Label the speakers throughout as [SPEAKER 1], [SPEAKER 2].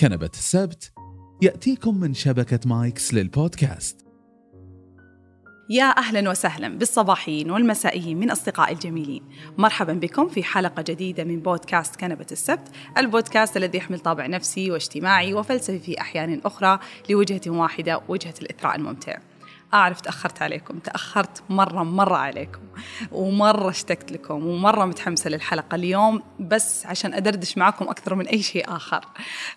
[SPEAKER 1] كنبة السبت يأتيكم من شبكة مايكس للبودكاست.
[SPEAKER 2] يا أهلا وسهلا بالصباحيين والمسائيين من أصدقائي الجميلين. مرحبا بكم في حلقة جديدة من بودكاست كنبة السبت البودكاست الذي يحمل طابع نفسي واجتماعي وفلسفي في أحيان أخرى لوجهة واحدة وجهة الإثراء الممتع. أعرف تأخرت عليكم تأخرت مرة مرة عليكم ومرة اشتقت لكم ومرة متحمسة للحلقة اليوم بس عشان أدردش معكم أكثر من أي شيء آخر.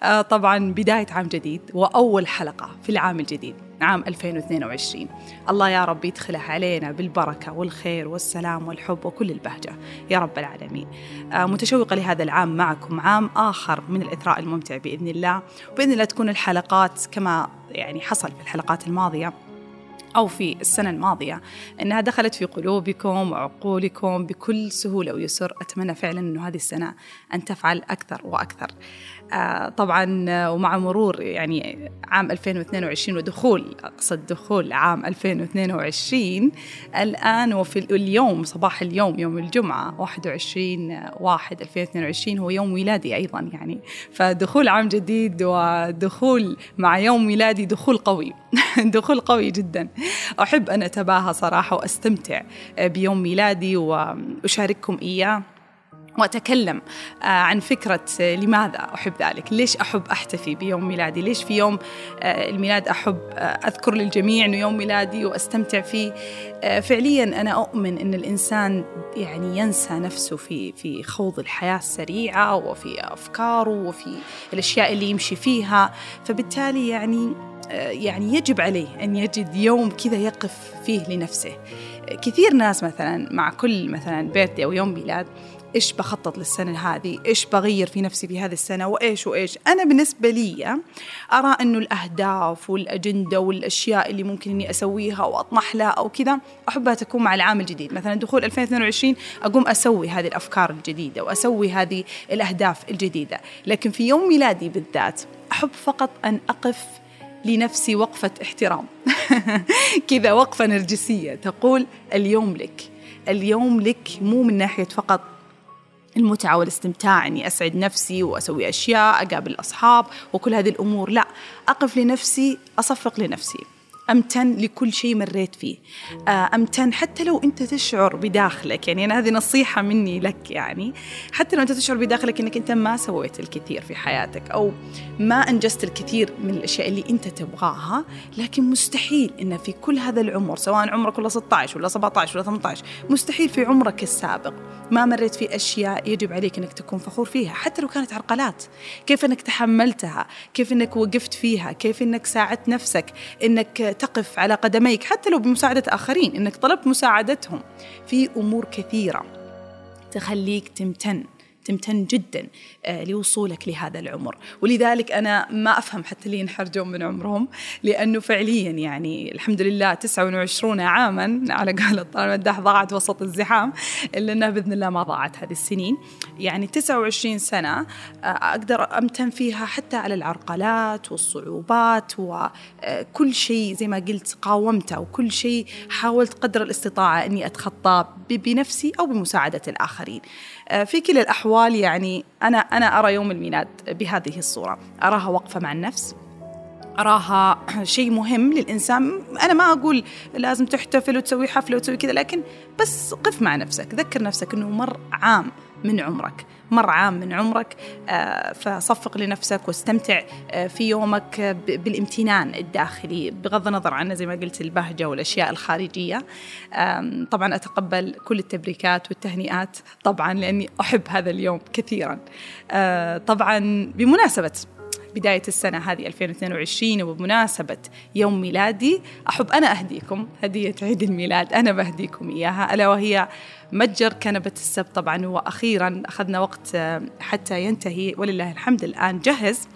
[SPEAKER 2] آه طبعا بداية عام جديد وأول حلقة في العام الجديد عام 2022 الله يا رب يدخلها علينا بالبركة والخير والسلام والحب وكل البهجة يا رب العالمين. آه متشوقة لهذا العام معكم عام آخر من الإثراء الممتع بإذن الله وبإذن الله تكون الحلقات كما يعني حصل في الحلقات الماضية أو في السنة الماضية أنها دخلت في قلوبكم وعقولكم بكل سهولة ويسر أتمنى فعلا أنه هذه السنة أن تفعل أكثر وأكثر. آه، طبعا آه، ومع مرور يعني عام 2022 ودخول أقصد دخول عام 2022 الآن وفي اليوم صباح اليوم يوم الجمعة 21 واحد 2022 هو يوم ميلادي أيضا يعني. فدخول عام جديد ودخول مع يوم ميلادي دخول قوي دخول قوي جدا. أحب أن أتباهى صراحة وأستمتع بيوم ميلادي وأشارككم إياه. وأتكلم آه، عن فكرة آه، لماذا أحب ذلك؟ ليش أحب أحتفي بيوم ميلادي؟ ليش في يوم آه، الميلاد أحب أذكر للجميع أنه يوم ميلادي وأستمتع فيه؟ فعليا أنا أؤمن أن الإنسان يعني ينسى نفسه في في خوض الحياة السريعة وفي أفكاره وفي الأشياء اللي يمشي فيها. فبالتالي يعني يعني يجب عليه أن يجد يوم كذا يقف فيه لنفسه. كثير ناس مثلا مع كل مثلا بيرثدي أو يوم ميلاد إيش بخطط للسنة هذه؟ إيش بغير في نفسي في هذه السنة؟ وإيش وإيش؟ أنا بالنسبة لي أرى إنه الأهداف والأجندة والأشياء اللي ممكن إني أسويها وأطمح لها أو كذا أحبها تكون مع العام الجديد. مثلا دخول 2022 أقوم أسوي هذه الأفكار الجديدة وأسوي هذه الأهداف الجديدة. لكن في يوم ميلادي بالذات أحب فقط أن أقف لنفسي وقفة احترام. كذا وقفة نرجسية تقول اليوم لك. اليوم لك مو من ناحية فقط المتعة والاستمتاع إني أسعد نفسي وأسوي أشياء أقابل الأصحاب وكل هذه الأمور. لا أقف لنفسي أصفق لنفسي. أمتن لكل شيء مريت فيه. آه، أمتن حتى لو أنت تشعر بداخلك يعني أنا هذه نصيحة مني لك يعني. حتى لو أنت تشعر بداخلك أنك أنت ما سويت الكثير في حياتك أو ما أنجزت الكثير من الأشياء اللي أنت تبغاها لكن مستحيل أن في كل هذا العمر سواء عمرك ولا 16 ولا 17 ولا 18 مستحيل في عمرك السابق ما مريت في أشياء يجب عليك أنك تكون فخور فيها حتى لو كانت عرقلات. كيف أنك تحملتها؟ كيف أنك وقفت فيها؟ كيف أنك ساعدت نفسك؟ أنك تقف على قدميك حتى لو بمساعدة آخرين إنك طلبت مساعدتهم في أمور كثيرة تخليك تمتن. تمتن جدا آه، لوصولك لهذا العمر. ولذلك أنا ما أفهم حتى اللي ينحرجون من عمرهم لأنه فعليا يعني الحمد لله 29 عاما على قول الطالب المداح ضاعت وسط الزحام إلا أنها بإذن الله ما ضاعت هذه السنين. يعني 29 سنة آه، أقدر أمتن فيها حتى على العرقلات والصعوبات وكل شيء زي ما قلت قاومته وكل شيء حاولت قدر الاستطاعة أني أتخطاه بنفسي أو بمساعدة الآخرين. آه، في كلا الأحوال يعني أنا أنا أرى يوم الميلاد بهذه الصورة. أراها وقفة مع النفس. أراها شيء مهم للإنسان. أنا ما أقول لازم تحتفل وتسوي حفلة وتسوي كذا لكن بس قف مع نفسك. ذكر نفسك أنه مر عام. من عمرك مر عام من عمرك آه، فصفق لنفسك واستمتع آه، في يومك بالامتنان الداخلي بغض النظر عن زي ما قلت البهجة والأشياء الخارجية. طبعا أتقبل كل التبريكات والتهنئات طبعا لأني أحب هذا اليوم كثيرا. آه، طبعا بمناسبة بداية السنة هذه 2022 وبمناسبة يوم ميلادي أحب أنا أهديكم هدية عيد الميلاد. أنا بهديكم إياها ألا وهي متجر كنبة السبت طبعا وأخيرا أخذنا وقت حتى ينتهي ولله الحمد الآن جهز.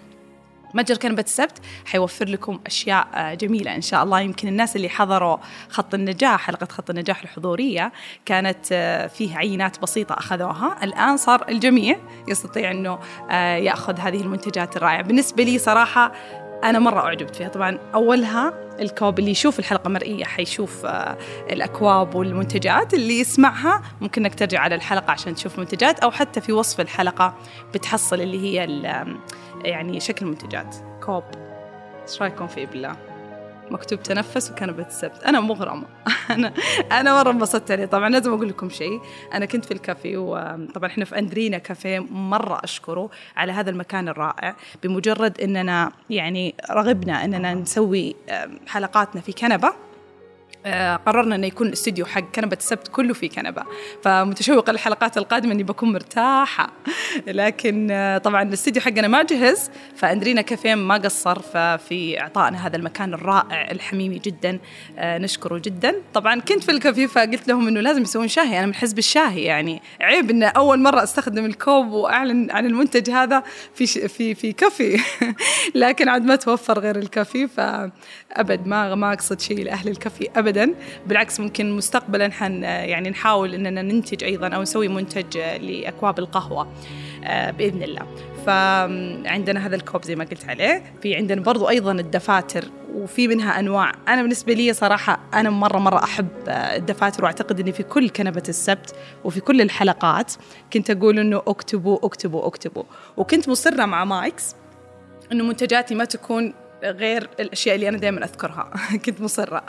[SPEAKER 2] متجر كنبة السبت حيوفر لكم أشياء آه، جميلة إن شاء الله. يمكن الناس اللي حضروا خط النجاح حلقة خط النجاح الحضورية كانت آه، فيه عينات بسيطة أخذوها. الآن صار الجميع يستطيع أنه آه، يأخذ هذه المنتجات الرائعة. بالنسبة لي صراحة أنا مرة أعجبت فيها. طبعا أولها الكوب اللي يشوف الحلقة مرئية حيشوف آه، الأكواب والمنتجات اللي يسمعها. ممكن إنك ترجع على الحلقة عشان تشوف منتجات أو حتى في وصف الحلقة بتحصل اللي هي يعني شكل المنتجات كوب. إيش رأيكم فيه بالله؟ مكتوب تنفس وكنبة السبت. أنا مغرمة. أنا أنا مرة انبسطت عليه. طبعا لازم أقول لكم شيء. أنا كنت في الكافي وطبعا إحنا في أندرينا كافيه مرة أشكره على هذا المكان الرائع. بمجرد إننا يعني رغبنا إننا نسوي حلقاتنا في كنبة. قررنا إنه يكون الاستوديو حق كنبة السبت كله في كنبة. فمتشوقه للحلقات القادمة إني بكون مرتاحة. لكن آه، طبعا الاستوديو حقنا ما جهز فأندرينا كافيه ما قصر ففي إعطائنا هذا المكان الرائع الحميمي جدا. آه، نشكره جدا. طبعا كنت في الكافيه فقلت لهم إنه لازم يسوون شاهي. أنا من حزب الشاهي يعني عيب ان أول مرة أستخدم الكوب وأعلن عن المنتج هذا في في في كافي. لكن عاد ما توفر غير الكافي فأبد ما ما أقصد شيء لأهل الكافي ابدا. بالعكس ممكن مستقبلا حن يعني نحاول إننا ننتج أيضا أو نسوي منتج لأكواب القهوة آه، بإذن الله. فعندنا هذا الكوب زي ما قلت عليه. في عندنا برضو أيضا الدفاتر وفي منها أنواع. أنا بالنسبة لي صراحة أنا مرة مرة أحب آه، الدفاتر وأعتقد إني في كل كنبة السبت وفي كل الحلقات كنت أقول إنه اكتبوا اكتبوا اكتبوا. وكنت مصرة مع مايكس إنه منتجاتي ما تكون غير الأشياء اللي أنا دائما أذكرها. كنت مصرة.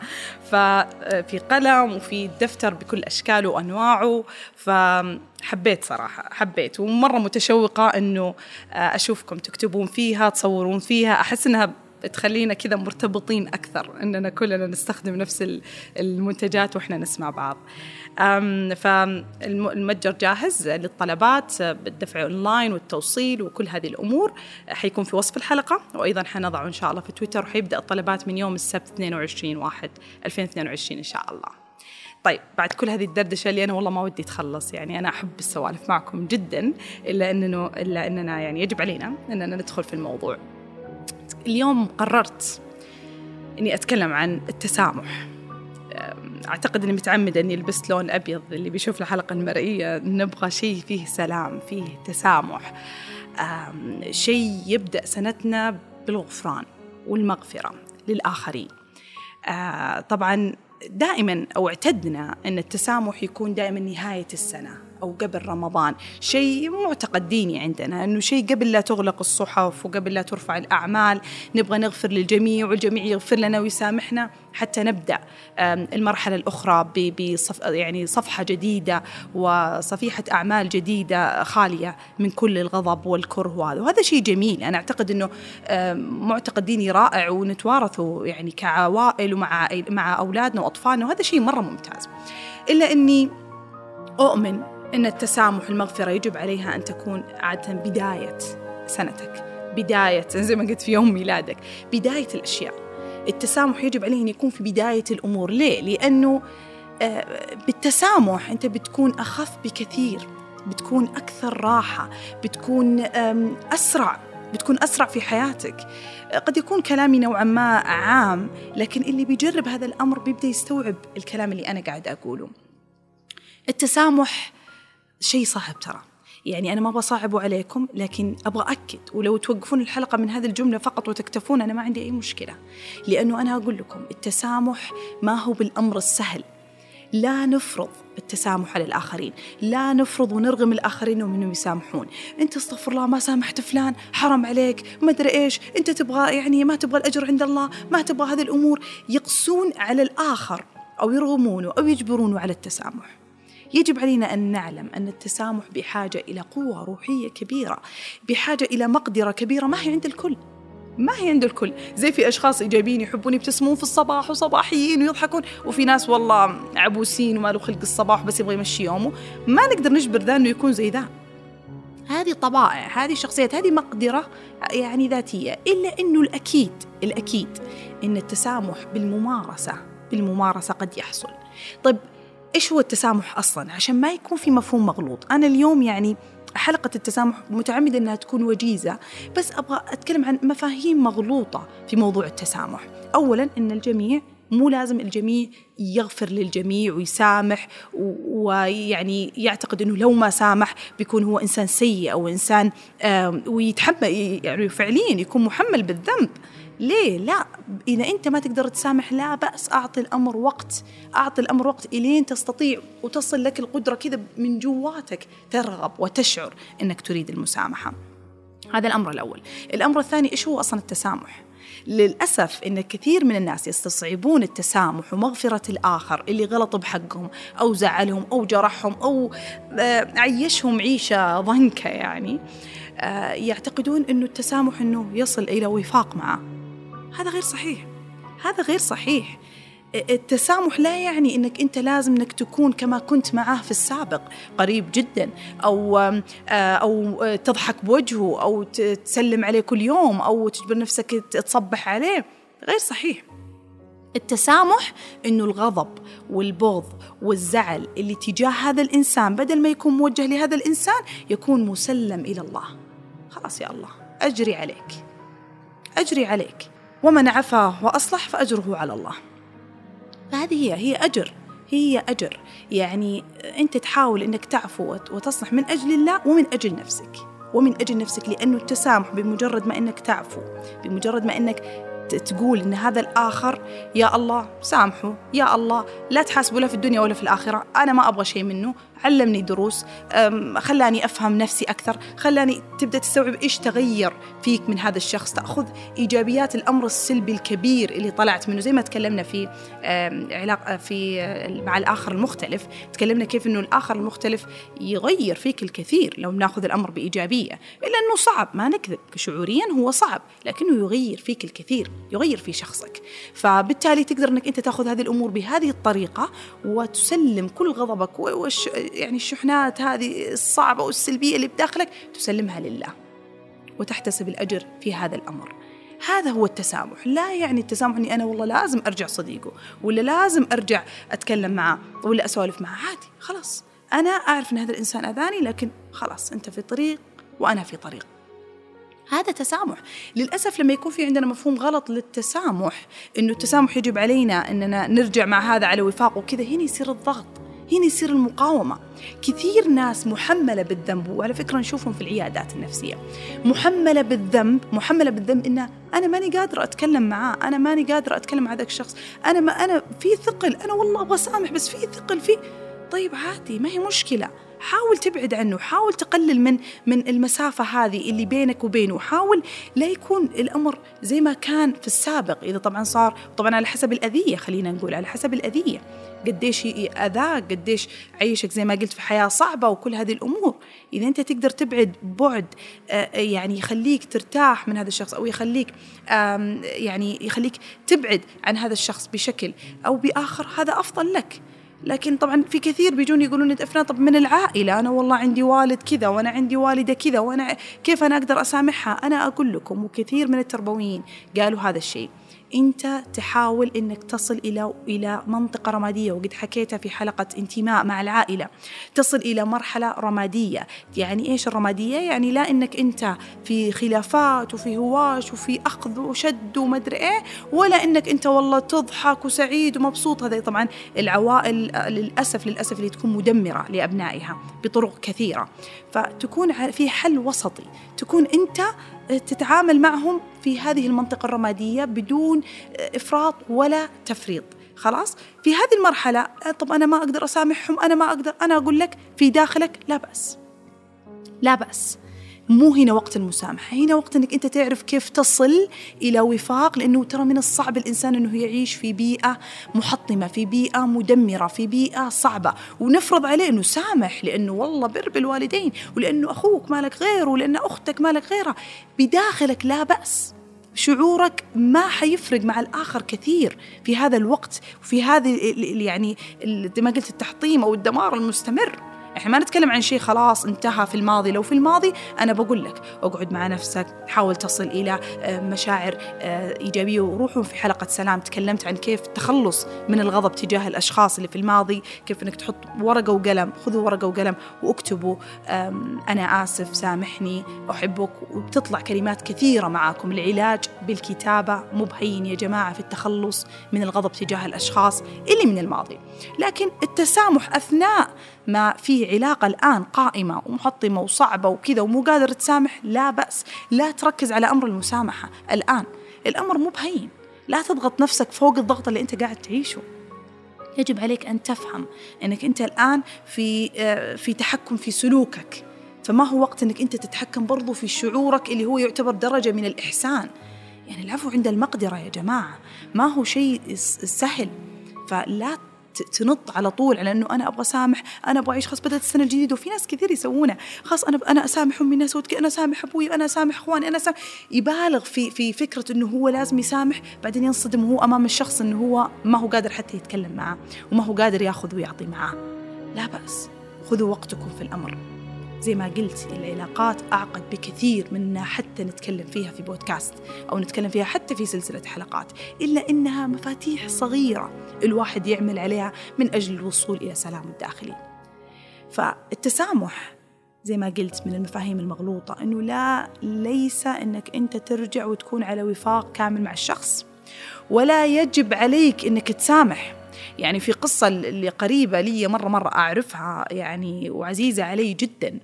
[SPEAKER 2] ففي قلم وفي دفتر بكل اشكاله وأنواعه. فحبيت صراحة حبيت. ومرة متشوقة إنه أشوفكم تكتبون فيها تصورون فيها. أحس إنها تخلينا كذا مرتبطين أكثر إننا كلنا نستخدم نفس ال- المنتجات وإحنا نسمع بعض. فالمتجر جاهز للطلبات بالدفع أونلاين والتوصيل وكل هذه الأمور. حيكون في وصف الحلقة وأيضا حنضعه إن شاء الله في تويتر وحيبدأ الطلبات من يوم السبت 22 1 2022 إن شاء الله. طيب بعد كل هذه الدردشة اللي أنا والله ما ودي تخلص يعني أنا أحب السوالف معكم جدا إلا انه إلا إننا يعني يجب علينا إننا ندخل في الموضوع. اليوم قررت إني أتكلم عن التسامح. أعتقد إني متعمدة إني لبست لون أبيض اللي بيشوف الحلقة المرئية نبغى شيء فيه سلام فيه تسامح. شيء يبدأ سنتنا بالغفران والمغفرة للآخرين. آه، طبعا دائما أو اعتدنا إن التسامح يكون دائما نهاية السنة. أو قبل رمضان. شيء معتقد ديني عندنا إنه شيء قبل لا تغلق الصحف وقبل لا ترفع الأعمال نبغى نغفر للجميع والجميع يغفر لنا ويسامحنا حتى المرحلة الأخرى ب- بصف يعني صفحة جديدة وصفيحة أعمال جديدة خالية من كل الغضب والكره وهذا. وهذا شيء جميل. أنا أعتقد إنه آم، معتقد ديني رائع ونتوارثه يعني كعوائل ومع مع أولادنا وأطفالنا وهذا شيء مرة ممتاز. إلا إني أؤمن إن التسامح والمغفرة يجب عليها أن تكون عادة بداية سنتك. بداية زي ما قلت في يوم ميلادك. بداية الأشياء. التسامح يجب عليه أن يكون في بداية الأمور. ليه؟ لأنه آه، بالتسامح أنت بتكون أخف بكثير. بتكون أكثر راحة. بتكون آم، أسرع. بتكون أسرع في حياتك. آه، قد يكون كلامي نوعا ما عام لكن اللي بيجرب هذا الأمر بيبدأ يستوعب الكلام اللي أنا قاعد أقوله. التسامح شيء صعب ترى. يعني أنا ما بصعبه عليكم لكن أبغى أكد ولو توقفون الحلقة من هذه الجملة فقط وتكتفون أنا ما عندي أي مشكلة. لأنه أنا أقول لكم التسامح ما هو بالأمر السهل. لا نفرض التسامح على الآخرين. لا نفرض ونرغم الآخرين أنهم يسامحون. أنت استغفر الله ما سامحت فلان حرم عليك ما أدري إيش. أنت تبغى يعني ما تبغى الأجر عند الله ما تبغى هذه الأمور. يقسون على الآخر أو يرغمونه أو يجبرونه على التسامح. يجب علينا أن نعلم أن التسامح بحاجة إلى قوة روحية كبيرة بحاجة إلى مقدرة كبيرة. ما هي عند الكل. ما هي عند الكل. زي في أشخاص إيجابيين يحبون يبتسمون في الصباح وصباحيين ويضحكون وفي ناس والله عبوسين وما له خلق الصباح بس يبغى يمشي يومه. ما نقدر نجبر ذا أنه يكون زي ذا. هذه طبائع هذه شخصيات هذه مقدرة يعني ذاتية. إلا أنه الأكيد الأكيد أن التسامح بالممارسة بالممارسة قد يحصل. طيب إيش هو التسامح أصلا؟ عشان ما يكون في مفهوم مغلوط. أنا اليوم يعني حلقة التسامح متعمدة أنها تكون وجيزة بس أبغى أتكلم عن مفاهيم مغلوطة في موضوع التسامح. أولا أن الجميع مو لازم الجميع يغفر للجميع ويسامح ويعني يعتقد إنه لو ما سامح بيكون هو إنسان سيء أو إنسان ويتحمل يعني فعليا يكون محمل بالذنب. ليه؟ لا. إذا أنت ما تقدر تسامح لا بأس. أعطي الأمر وقت. أعطي الأمر وقت إلين تستطيع وتصل لك القدرة كذا من جواتك ترغب وتشعر إنك تريد المسامحة. هذا الأمر الأول. الأمر الثاني إيش هو أصلا التسامح؟ للأسف إن كثير من الناس يستصعبون التسامح ومغفرة الآخر اللي غلط بحقهم أو زعلهم أو جرحهم أو آه، عيشهم عيشة ضنكة يعني آه، يعتقدون أنه التسامح أنه يصل إلى وفاق معه. هذا غير صحيح. هذا غير صحيح. التسامح لا يعني إنك أنت لازم إنك تكون كما كنت معه في السابق قريب جدا أو آه، أو تضحك بوجهه أو تسلم عليه كل يوم أو تجبر نفسك تصبح عليه. غير صحيح. التسامح إنه الغضب والبغض والزعل اللي تجاه هذا الإنسان بدل ما يكون موجه لهذا الإنسان يكون مسلم إلى الله. خلاص يا الله. أجري عليك. أجري عليك. ومن عفا وأصلح فأجره على الله. فهذه هي هي أجر هي أجر. يعني أنت تحاول أنك تعفو وتصلح من أجل الله ومن أجل نفسك. ومن أجل نفسك لأنه التسامح بمجرد ما أنك تعفو بمجرد ما أنك تقول إن هذا الآخر يا الله سامحه يا الله لا تحاسبه لا في الدنيا ولا في الآخرة أنا ما أبغى شيء منه. علمني دروس خلاني أفهم نفسي أكثر خلاني تبدأ تستوعب إيش تغير فيك من هذا الشخص. تأخذ إيجابيات الأمر السلبي الكبير اللي طلعت منه زي ما تكلمنا في علاقه في مع الآخر المختلف. تكلمنا كيف إنه الآخر المختلف يغير فيك الكثير لو ناخذ الأمر بإيجابية. إلا إنه صعب ما نكذب شعوريا هو صعب لكنه يغير فيك الكثير يغير في شخصك. فبالتالي تقدر إنك أنت تأخذ هذه الأمور بهذه الطريقة وتسلم كل غضبك وش يعني الشحنات هذه الصعبة والسلبية اللي بداخلك تسلمها لله وتحتسب الأجر في هذا الأمر. هذا هو التسامح. لا يعني التسامح إني أنا والله لازم أرجع صديقه ولا لازم أرجع أتكلم معه ولا أسولف معه. عادي خلاص. أنا أعرف إن هذا الإنسان أذاني لكن خلاص أنت في طريق وأنا في طريق. هذا تسامح. للأسف لما يكون في عندنا مفهوم غلط للتسامح إنه التسامح يجب علينا إننا نرجع مع هذا على وفاق وكذا هنا يصير الضغط. هنا يصير المقاومة. كثير ناس محملة بالذنب وعلى فكرة نشوفهم في العيادات النفسية. محملة بالذنب محملة بالذنب إنه أنا ماني قادرة أتكلم معاه أنا ماني قادرة أتكلم مع ذاك الشخص. أنا ما أنا في ثقل أنا والله أبغى أسامح بس في ثقل في طيب عادي ما هي مشكلة. حاول تبعد عنه حاول تقلل من من المسافة هذه اللي بينك وبينه حاول لا يكون الأمر زي ما كان في السابق. إذا طبعا صار طبعا على حسب الأذية خلينا نقول على حسب الأذية. قديش أذاك قديش عيشك زي ما قلت في حياة صعبة وكل هذه الأمور. إذا أنت تقدر تبعد بعد يعني يخليك ترتاح من هذا الشخص أو يخليك يعني يخليك تبعد عن هذا الشخص بشكل أو بآخر هذا أفضل لك. لكن طبعا في كثير بيجون يقولون فلان طب من العائلة؟ أنا والله عندي والد كذا وأنا عندي والدة كذا وأنا كيف أنا أقدر أسامحها؟ أنا أقول لكم وكثير من التربويين قالوا هذا الشيء. أنت تحاول إنك تصل إلى إلى منطقة رمادية وقد حكيتها في حلقة انتماء مع العائلة تصل إلى مرحلة رمادية. يعني إيش الرمادية؟ يعني لا إنك أنت في خلافات وفي هواش وفي أخذ وشد ومدري إيه ولا إنك أنت والله تضحك وسعيد ومبسوط. هذا طبعا العوائل للأسف للأسف اللي تكون مدمرة لأبنائها بطرق كثيرة. فتكون في حل وسطي. تكون أنت تتعامل معهم في هذه المنطقة الرمادية بدون إفراط ولا تفريط. خلاص؟ في هذه المرحلة طب أنا ما أقدر أسامحهم أنا ما أقدر أنا أقول لك في داخلك لا بأس. لا بأس. مو هنا وقت المسامحة هنا وقت أنك أنت تعرف كيف تصل إلى وفاق لأنه ترى من الصعب الإنسان أنه يعيش في بيئة محطمة في بيئة مدمرة في بيئة صعبة. ونفرض عليه أنه سامح لأنه والله بر بالوالدين ولأنه أخوك مالك غيره ولأن أختك مالك غيرها بداخلك لا بأس. شعورك ما حيفرق مع الآخر كثير في هذا الوقت وفي هذه يعني زي ما قلت التحطيم أو الدمار المستمر. إحنا ما نتكلم عن شيء خلاص انتهى في الماضي. لو في الماضي أنا بقول لك اقعد مع نفسك حاول تصل إلى آه، مشاعر آه، إيجابية وروحوا في حلقة سلام. تكلمت عن كيف التخلص من الغضب تجاه الأشخاص اللي في الماضي كيف إنك تحط ورقة وقلم خذوا ورقة وقلم واكتبوا أنا آسف سامحني أحبك وبتطلع كلمات كثيرة معاكم. العلاج بالكتابة مو بهين يا جماعة في التخلص من الغضب تجاه الأشخاص اللي من الماضي. لكن التسامح أثناء ما في علاقة الآن قائمة ومحطمة وصعبة وكذا ومو قادر تسامح لا بأس. لا تركز على أمر المسامحة. الآن الأمر مو بهين. لا تضغط نفسك فوق الضغط اللي أنت قاعد تعيشه. يجب عليك أن تفهم أنك أنت الآن في آه، في تحكم في سلوكك. فما هو وقت أنك أنت تتحكم برضو في شعورك اللي هو يعتبر درجة من الإحسان؟ يعني العفو عند المقدرة يا جماعة. ما هو شيء سهل. فلا تنط على طول على إنه أنا أبغى أسامح أنا أبغى أعيش خلاص بدأت السنة الجديدة. وفي ناس كثير يسوونها خلاص أنا أنا أسامح أمي الناس أنا أسامح أبوي أنا أسامح إخواني أنا أسامح. يبالغ في في فكرة إنه هو لازم يسامح بعدين ينصدم وهو أمام الشخص إنه هو ما هو قادر حتى يتكلم معه وما هو قادر ياخذ ويعطي معاه. لا بأس خذوا وقتكم في الأمر. زي ما قلت العلاقات أعقد بكثير من حتى نتكلم فيها في بودكاست أو نتكلم فيها حتى في سلسلة حلقات إلا إنها مفاتيح صغيرة الواحد يعمل عليها من أجل الوصول إلى سلام الداخلي. فالتسامح زي ما قلت من المفاهيم المغلوطة إنه لا ليس إنك أنت ترجع وتكون على وفاق كامل مع الشخص ولا يجب عليك إنك تسامح. يعني في قصة اللي قريبة لي مرة مرة أعرفها يعني وعزيزة علي جدا.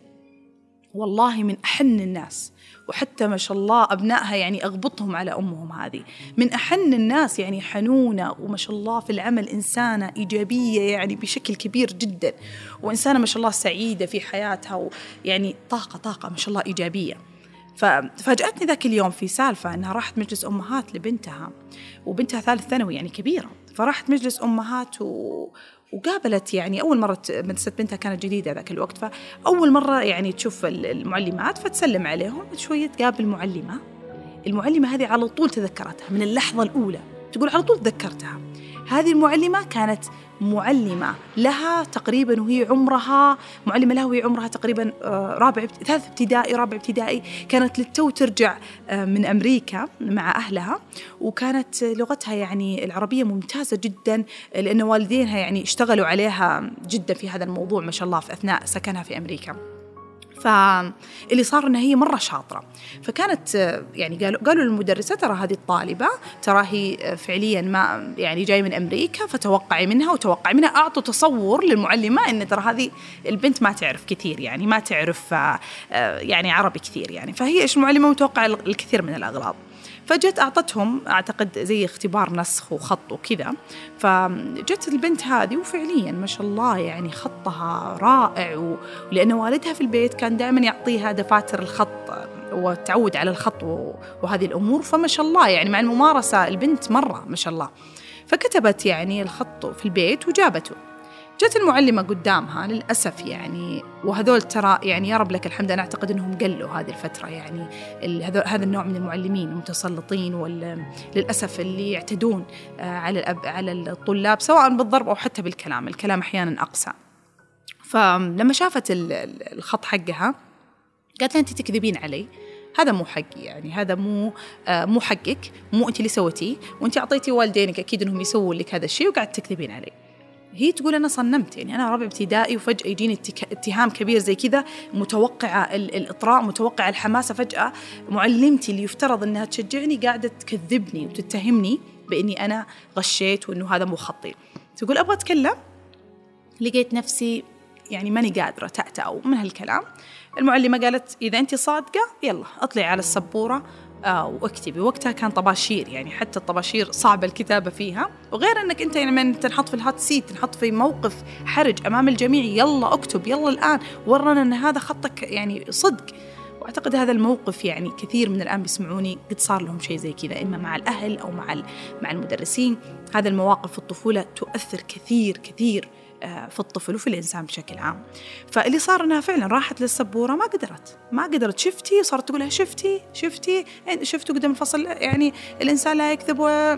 [SPEAKER 2] والله من أحن الناس وحتى ما شاء الله أبنائها يعني أغبطهم على أمهم هذه. من أحن الناس يعني حنونة وما شاء الله في العمل إنسانة إيجابية يعني بشكل كبير جدا. وإنسانة ما شاء الله سعيدة في حياتها ويعني طاقة طاقة ما شاء الله إيجابية. ففاجأتني ذاك اليوم في سالفة أنها راحت مجلس أمهات لبنتها وبنتها ثالث ثانوي يعني كبيرة. فراحت مجلس أمهات و... وقابلت يعني أول مرة مدرسة بنتها كانت جديدة ذاك الوقت فأول مرة يعني تشوف المعلمات فتسلم عليهم شوية تقابل معلمة. المعلمة هذه على طول تذكرتها من اللحظة الأولى تقول على طول تذكرتها. هذه المعلمة كانت معلمة لها تقريبا وهي عمرها معلمة لها وهي عمرها تقريبا آه، رابع ثالث ابتدائي رابع ابتدائي. كانت للتو ترجع آه، من أمريكا مع أهلها. وكانت لغتها يعني العربية ممتازة جدا لأن والدينها يعني اشتغلوا عليها جدا في هذا الموضوع ما شاء الله في أثناء سكنها في أمريكا. فاللي صار إنها هي مرة شاطرة. فكانت يعني قالوا قالوا للمدرسة ترى هذه الطالبة ترى هي فعليا ما يعني جاية من أمريكا فتوقعي منها وتوقعي منها أعطوا تصور للمعلمة إن ترى هذه البنت ما تعرف كثير يعني ما تعرف آه، يعني عربي كثير يعني. فهي إيش المعلمه متوقعة الكثير من الأغلاط. فجت أعطتهم أعتقد زي اختبار نسخ وخط وكذا. فجت البنت هذه وفعليا ما شاء الله يعني خطها رائع ولأن والدها في البيت كان دائما يعطيها دفاتر الخط وتعود على الخط وهذه الأمور. فما شاء الله يعني مع الممارسة البنت مرة ما شاء الله. فكتبت يعني الخط في البيت وجابته. جت المعلمة قدامها للأسف يعني وهذول ترى يعني يا رب لك الحمد أنا أعتقد أنهم قلوا هذه الفترة يعني هذا النوع من المعلمين المتسلطين وللأسف اللي يعتدون آه، على الأب على الطلاب سواء بالضرب أو حتى بالكلام. الكلام أحيانا أقسى. فلما شافت الخط حقها قالت لها أنت تكذبين علي. هذا مو حقي يعني هذا مو آه مو حقك مو أنت اللي سويتيه وأنت أعطيتي والدينك أكيد إنهم يسووا لك هذا الشيء وقاعد تكذبين علي. هي تقول أنا صنمت يعني أنا رابع ابتدائي وفجأة يجيني اتهام كبير زي كذا متوقعة الإطراء متوقعة الحماسة فجأة معلمتي اللي يفترض أنها تشجعني قاعدة تكذبني وتتهمني بإني أنا غشيت وإنه هذا مو خطي. تقول أبغى أتكلم؟ لقيت نفسي يعني ماني قادرة تأتأو من هالكلام. المعلمة قالت إذا أنت صادقة يلا أطلعي على السبورة آه واكتبي. وقتها كان طباشير يعني حتى الطباشير صعبة الكتابة فيها. وغير أنك أنت يعني من تنحط في الهات سيت تنحط في موقف حرج أمام الجميع يلا اكتب يلا الآن. ورنا أن هذا خطك يعني صدق. وأعتقد هذا الموقف يعني كثير من الآن بيسمعوني قد صار لهم شيء زي كذا إما مع الأهل أو مع مع المدرسين. هذا المواقف في الطفوله تؤثر كثير كثير. في الطفل وفي الإنسان بشكل عام. فاللي صار أنها فعلا راحت للسبورة ما قدرت ما قدرت. شفتي؟ صارت تقولها شفتي؟ شفتي؟ شفتوا قدام الفصل؟ يعني الإنسان لا يكذب و...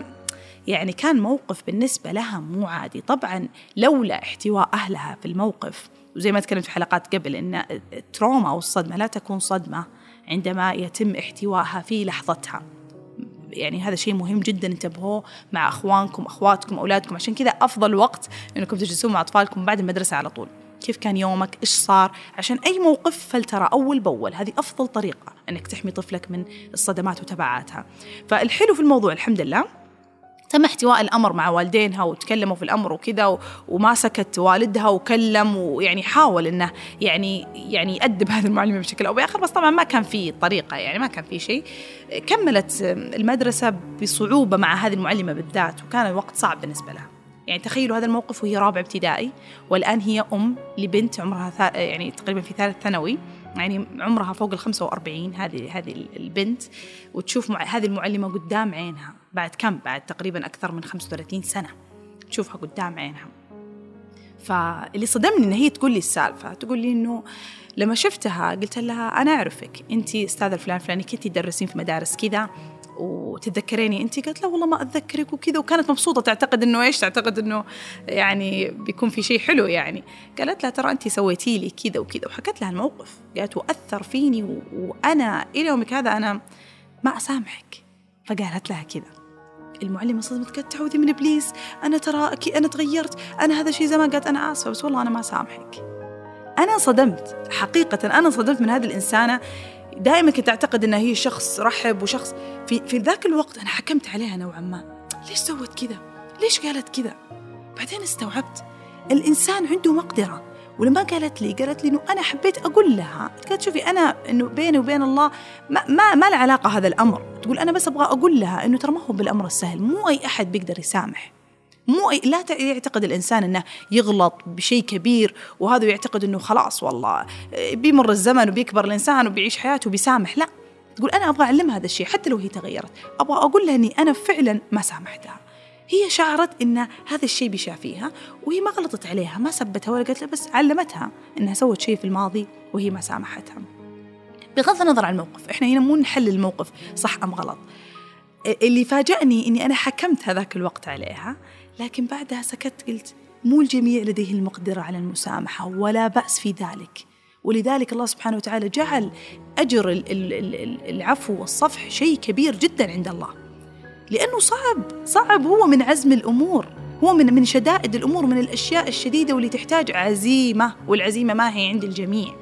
[SPEAKER 2] يعني كان موقف بالنسبة لها مو عادي. طبعا لولا احتواء أهلها في الموقف وزي ما تكلمت في حلقات قبل أن التروما أو الصدمة لا تكون صدمة عندما يتم احتوائها في لحظتها. يعني هذا شيء مهم جدا انتبهوه مع أخوانكم أخواتكم أولادكم. عشان كذا أفضل وقت إنكم تجلسون مع أطفالكم بعد المدرسة على طول. كيف كان يومك؟ إيش صار؟ عشان أي موقف فلترى أول بأول. هذه أفضل طريقة إنك تحمي طفلك من الصدمات وتبعاتها. فالحلو في الموضوع الحمد لله تم احتواء الأمر مع والدينها وتكلموا في الأمر وكذا وما سكت والدها وكلم ويعني حاول إنه يعني يعني يأدب هذه المعلمه بشكل أو بآخر. بس طبعا ما كان في طريقة يعني ما كان في شيء. كملت المدرسة بصعوبة مع هذه المعلمة بالذات وكان الوقت صعب بالنسبة لها. يعني تخيلوا هذا الموقف وهي رابعة ابتدائي والآن هي أم لبنت عمرها يعني تقريبا في ثالث ثانوي. يعني عمرها فوق ال 45 هذه هذه البنت. وتشوف هذه المعلمة قدام عينها. بعد كم؟ بعد تقريبا أكثر من 35 سنة. تشوفها قدام عينها. فاللي صدمني إن هي تقول لي السالفة تقول لي إنه لما شفتها قلت لها أنا أعرفك. أنت أستاذة فلان فلاني كنتي تدرسين في مدارس كذا وتتذكريني أنت؟ قالت لا والله ما أتذكرك وكذا. وكانت مبسوطة تعتقد إنه إيش؟ تعتقد إنه يعني بيكون في شيء حلو يعني. قالت لها ترى أنت سويتي لي كذا وكذا. وحكت لها الموقف. قالت وأثر فيني. وأنا إلى يومك هذا أنا ما أسامحك. فقالت لها كذا. المعلمة صدمت قالت تعوذي من إبليس أنا ترى أنا تغيرت أنا هذا شيء زمان قالت أنا آسفة بس والله أنا ما سامحك. أنا صدمت حقيقة أنا صدمت من هذه الإنسانة. دائما كنت أعتقد إنها هي شخص رحب وشخص. في في ذاك الوقت أنا حكمت عليها نوعا ما. ليش سوت كذا؟ ليش قالت كذا؟ بعدين استوعبت. الإنسان عنده مقدرة. ولما قالت لي قالت لي إنه أنا حبيت أقول لها قالت شوفي أنا إنه بيني وبين الله ما ما, ما له علاقة هذا الأمر. تقول أنا بس أبغى أقول لها إنه ترى ما هو بالأمر السهل مو أي أحد بيقدر يسامح. مو لا يعتقد الإنسان إنه يغلط بشيء كبير وهذا يعتقد إنه خلاص والله بيمر الزمن وبيكبر الإنسان وبيعيش حياته وبيسامح. لا تقول أنا أبغى أعلمها هذا الشيء حتى لو هي تغيرت. أبغى أقول لها إني أنا فعلا ما سامحتها. هي شعرت إن هذا الشيء بيشافيها وهي ما غلطت عليها ما سبتها ولا قالت لها بس علمتها إنها سوت شيء في الماضي وهي ما سامحتها. بغض النظر عن الموقف إحنا هنا مو نحل الموقف صح أم غلط. اللي فاجأني إني أنا حكمت هذاك الوقت عليها لكن بعدها سكت قلت مو الجميع لديه المقدرة على المسامحة ولا بأس في ذلك. ولذلك الله سبحانه وتعالى جعل أجر العفو والصفح شيء كبير جدا عند الله. لأنه صعب صعب هو من عزم الأمور هو من من شدائد الأمور من الأشياء الشديدة واللي تحتاج عزيمة والعزيمة ما هي عند الجميع.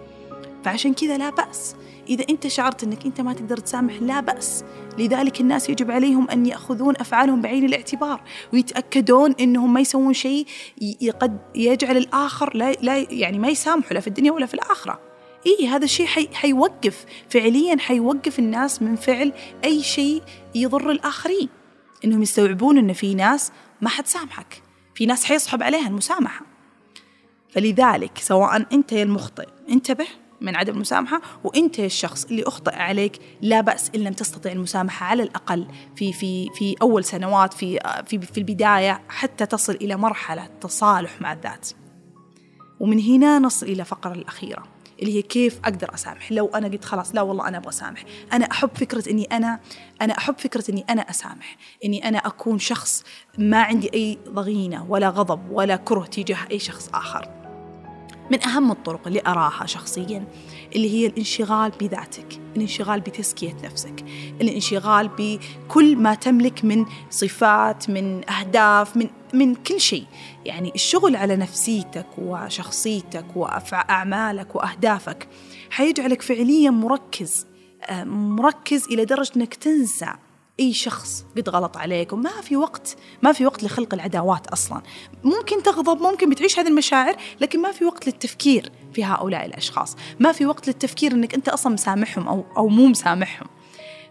[SPEAKER 2] فعشان كذا لا بأس. إذا أنت شعرت أنك أنت ما تقدر تسامح لا بأس. لذلك الناس يجب عليهم أن يأخذون أفعالهم بعين الاعتبار ويتأكدون أنهم ما يسوون شيء قد يجعل الآخر لا, لا يعني ما يسامحه لا في الدنيا ولا في الآخرة. إيه هذا الشيء حي حيوقف فعليا حيوقف الناس من فعل أي شيء يضر الآخرين. إنهم يستوعبون أن في ناس ما حتسامحك في ناس حيصحب عليها المسامحة. فلذلك سواء أنت يا المخطئ انتبه من عدم المسامحة وأنت الشخص اللي أخطأ عليك لا بأس إن لم تستطع المسامحة على الأقل في في في أول سنوات في في في البداية حتى تصل إلى مرحلة تصالح مع الذات. ومن هنا نصل إلى فقرة الأخيرة. اللي هي كيف أقدر أسامح. لو أنا قلت خلاص لا والله أنا أبغى أسامح. أنا أحب فكرة إني أنا أنا أحب فكرة إني أنا أسامح. إني أنا أكون شخص ما عندي أي ضغينة ولا غضب ولا كره تجاه أي شخص آخر. من أهم الطرق اللي أراها شخصيا اللي هي الانشغال بذاتك الانشغال بتزكية نفسك الانشغال بكل ما تملك من صفات من أهداف من من كل شيء. يعني الشغل على نفسيتك وشخصيتك وأعمالك وأهدافك حيجعلك فعليا مركز آه، مركز إلى درجة أنك تنسى أي شخص قد غلط عليك وما في وقت ما في وقت لخلق العداوات أصلا. ممكن تغضب ممكن بتعيش هذه المشاعر لكن ما في وقت للتفكير في هؤلاء الأشخاص. ما في وقت للتفكير إنك أنت أصلا مسامحهم أو أو مو مسامحهم.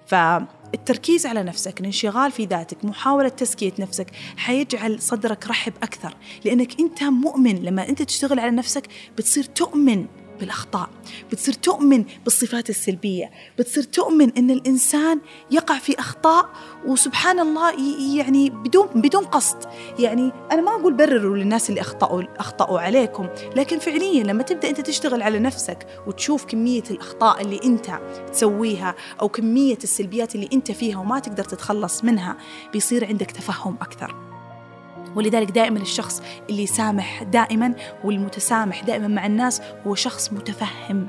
[SPEAKER 2] فالتركيز على نفسك الانشغال في ذاتك محاولة تزكية نفسك حيجعل صدرك رحب أكثر. لأنك أنت مؤمن لما أنت تشتغل على نفسك بتصير تؤمن. بالأخطاء. بتصير تؤمن بالصفات السلبية. بتصير تؤمن أن الإنسان يقع في أخطاء وسبحان الله يعني بدون بدون قصد. يعني أنا ما أقول برروا للناس اللي أخطأوا أخطأوا عليكم. لكن فعليا لما تبدأ أنت تشتغل على نفسك وتشوف كمية الأخطاء اللي أنت تسويها أو كمية السلبيات اللي أنت فيها وما تقدر تتخلص منها بيصير عندك تفهم أكثر. ولذلك دائما الشخص اللي يسامح دائما والمتسامح دائما مع الناس هو شخص متفهم.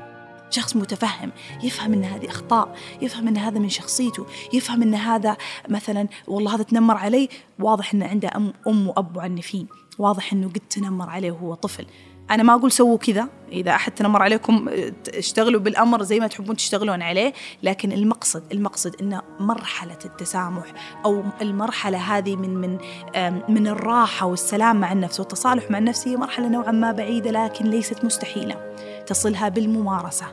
[SPEAKER 2] شخص متفهم. يفهم إن هذه أخطاء يفهم إن هذا من شخصيته يفهم إن هذا مثلا والله هذا تنمر علي واضح ان عنده أم أم وأب معنفين واضح إنه قد تنمر عليه وهو طفل. أنا ما أقول سووا كذا. إذا أحد تنمر عليكم اشتغلوا بالأمر زي ما تحبون تشتغلون عليه. لكن المقصد المقصد أن مرحلة التسامح أو المرحلة هذه من من من الراحة والسلام مع النفس والتصالح مع النفس هي مرحلة نوعا ما بعيدة لكن ليست مستحيلة. تصلها بالممارسة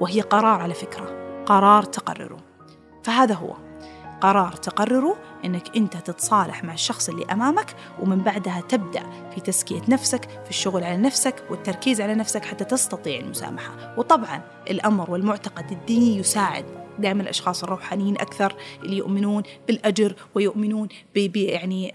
[SPEAKER 2] وهي قرار على فكرة قرار تقرره. فهذا هو. قرار تقرره إنك أنت تتصالح مع الشخص اللي أمامك ومن بعدها تبدأ في تزكية نفسك في الشغل على نفسك والتركيز على نفسك حتى تستطيع المسامحة وطبعا الأمر والمعتقد الديني يساعد دائما الأشخاص الروحانيين أكثر اللي يؤمنون بالأجر ويؤمنون ب يعني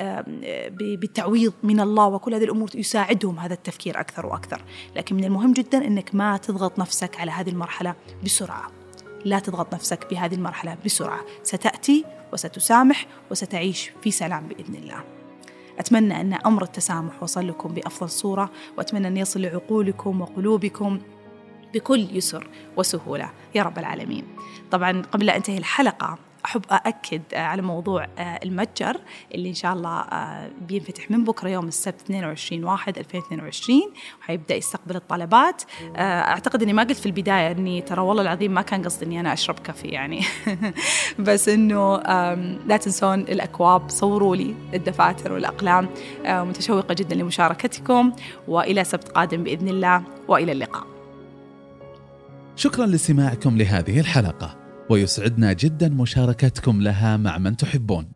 [SPEAKER 2] بالتعويض من الله وكل هذه الأمور يساعدهم هذا التفكير أكثر وأكثر، لكن من المهم جدا إنك ما تضغط نفسك على هذه المرحلة بسرعة. لا تضغط نفسك بهذه المرحلة بسرعة، ستأتي وستسامح وستعيش في سلام بإذن الله. أتمنى أن أمر التسامح وصل لكم بأفضل صورة وأتمنى أن يصل لعقولكم وقلوبكم بكل يسر وسهولة. يا رب العالمين. طبعا قبل لا أنتهي الحلقة أحب أأكد على موضوع المتجر اللي إن شاء الله بينفتح من بكرة يوم السبت 22 واحد 2022 وحيبدأ يستقبل الطلبات. أعتقد أني ما قلت في البداية أني ترى والله العظيم ما كان قصدي أني أنا أشرب كافي يعني. بس أنه لا تنسون الأكواب صوروا لي الدفاتر والأقلام متشوقة جدا لمشاركتكم وإلى سبت قادم بإذن الله وإلى اللقاء.
[SPEAKER 1] شكرا لاستماعكم لهذه الحلقة. ويسعدنا جدا مشاركتكم لها مع من تحبون.